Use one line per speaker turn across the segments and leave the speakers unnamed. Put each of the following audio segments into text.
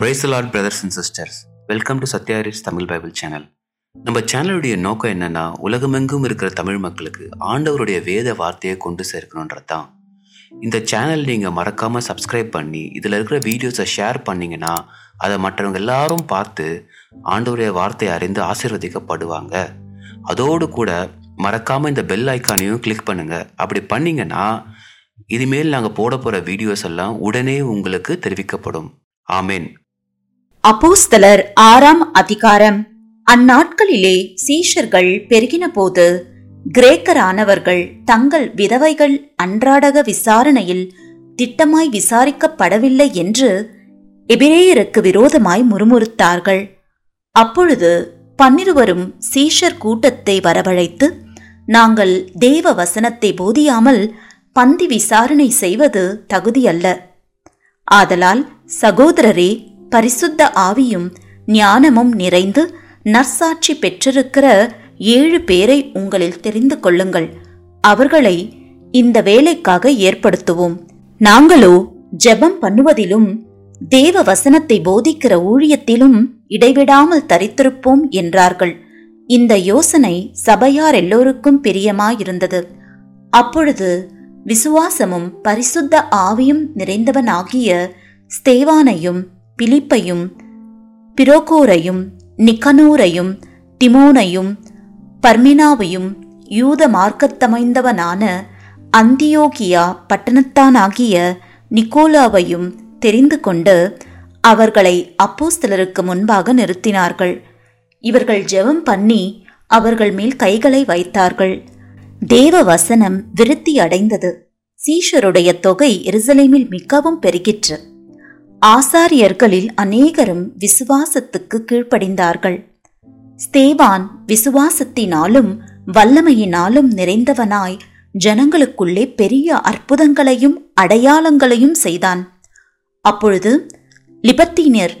Praise Lord brothers and sisters welcome to சத்யாரிஸ் Tamil Bible channel நம்ம சேனலுடைய நோக்கம் என்னன்னா உலகமெங்கும் இருக்கிற தமிழ் மக்களுக்கு ஆண்டவருடைய வேத வார்த்தையை கொண்டு சேர்க்கணுன்றது தான் இந்த சேனல் நீங்கள் மறக்காமல் சப்ஸ்கிரைப் பண்ணி இதில் இருக்கிற வீடியோஸை ஷேர் பண்ணீங்கன்னா அதை மற்றவங்க எல்லாரும் பார்த்து ஆண்டவருடைய வார்த்தையை அறிந்து ஆசீர்வதிக்கப்படுவாங்க. அதோடு கூட மறக்காமல் இந்த பெல் ஐக்கானையும் கிளிக் பண்ணுங்கள் அப்படி பண்ணிங்கன்னா இனிமேல் நாங்கள் போட போகிற வீடியோஸ் எல்லாம் உடனே உங்களுக்கு தெரிவிக்கப்படும். ஆமேன்.
அப்போஸ்தலர் ஆறாம் அதிகாரம். அந்நாட்களிலே சீஷர்கள் பெருகினபோது கிரேக்கரானவர்கள் தங்கள் விதவைகள் அன்றாடக விசாரணையில் திட்டமாய் விசாரிக்கப்படவில்லை என்று எபிரேயருக்கு விரோதமாய் முறுமுறுத்தார்கள். அப்பொழுது பன்னிருவரும் சீஷர் கூட்டத்தை வரவழைத்து நாங்கள் தேவ வசனத்தை போதியாமல் பந்தி விசாரணை செய்வது தகுதியல்ல. ஆதலால் சகோதரரே பரிசுத்த ஆவியும் ஞானமும் நிறைந்து நற்சாட்சி பெற்றிருக்கிற ஏழு பேரை உங்களில் தெரிந்து கொள்ளுங்கள். அவர்களை இந்த வேலைக்காக ஏற்படுத்துவோம். நாங்களோ ஜெபம் பண்ணுவதிலும் தேவ வசனத்தை போதிக்கிற ஊழியத்திலும் இடைவிடாமல் தரித்திருப்போம் என்றார்கள். இந்த யோசனை சபையார் எல்லோருக்கும் பிரியமாயிருந்தது. அப்பொழுது விசுவாசமும் பரிசுத்த ஆவியும் நிறைந்தவனாகிய ஸ்தேவானையும் பிலிப்பையும் பிரோகோரையும் நிக்கனூரையும் திமோனையும் பர்மினாவையும் யூத மார்க்கத்தமைந்தவனான அந்தியோகியா பட்டணத்தானாகிய நிக்கோலாவையும் தெரிந்து கொண்டு அவர்களை அப்போஸ்தலருக்கு முன்பாக நிறுத்தினார்கள். இவர்கள் ஜெபம் பண்ணி அவர்கள் மேல் கைகளை வைத்தார்கள். தேவ வசனம் விருத்தி அடைந்தது சீஷருடைய தொகை எருசலேமில் மிகவும் பெருகிற்று. ஆசாரியர்களில் அநேகரும் விசுவாசத்துக்கு கீழ்ப்படிந்தார்கள். ஸ்தேவான் விசுவாசத்தினாலும் வல்லமையினாலும் நிறைந்தவனாய் ஜனங்களுக்குள்ளே பெரிய அற்புதங்களையும் அடையாளங்களையும் செய்தான். அப்பொழுது லிபர்த்தீனியர்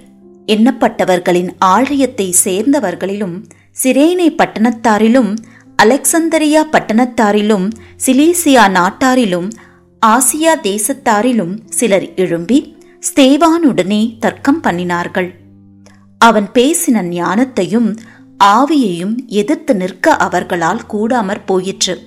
எண்ணப்பட்டவர்களின் ஆலயத்தை சேர்ந்தவர்களிலும் சிரேனை பட்டணத்தாரிலும் அலெக்சந்தரியா பட்டணத்தாரிலும் சிலீசியா நாட்டாரிலும் ஆசியா தேசத்தாரிலும் சிலர் எழும்பி ஸ்தேவானுடனே தர்க்கம் பண்ணினார்கள். அவன் பேசின ஞானத்தையும் ஆவியையும் எதிர்த்து நிற்க அவர்களால் கூடாமற் போயிற்று.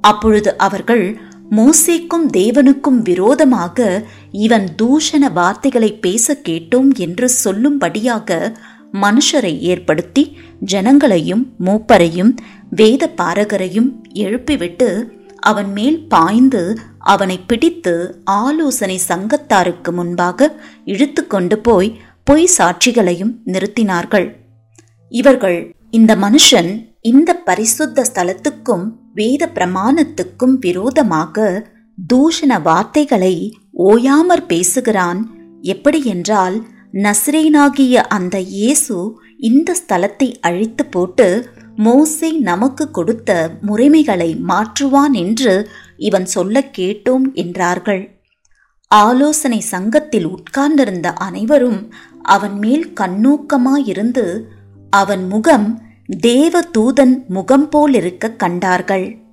அப்பொழுது அவர்கள் மோசேக்கும் தேவனுக்கும் விரோதமாக இவன் தூஷண வார்த்தைகளை பேச கேட்டோம் என்று சொல்லும்படியாக மனுஷரை ஏற்படுத்தி ஜனங்களையும் மூப்பரையும் வேத பாரகரையும் எழுப்பிவிட்டு அவன் மேல் பாய்ந்து அவனை பிடித்து ஆலோசனை சங்கத்தாருக்கு முன்பாக இழுத்து கொண்டு போய் பொய் சாட்சிகளையும் நிறுத்தினார்கள். இவர்கள் இந்த மனுஷன் இந்த பரிசுத்த ஸ்தலத்துக்கும் வேத பிரமாணத்துக்கும் விரோதமாக தூஷண வார்த்தைகளை ஓயாமற் பேசுகிறான். எப்படி என்றால் நஸ்ரேனாகிய அந்த இயேசு இந்த ஸ்தலத்தை அழித்து போட்டு மோசே நமக்கு கொடுத்த முறைமைகளை மாற்றுவான் என்று இவன் சொல்ல கேட்டோம் என்றார்கள். ஆலோசனை சங்கத்தில் உட்கார்ந்திருந்த அனைவரும் அவன் மேல் கண்ணூக்கமாயிருந்து அவன் முகம் தேவ தூதன் முகம் போலிருக்க கண்டார்கள்.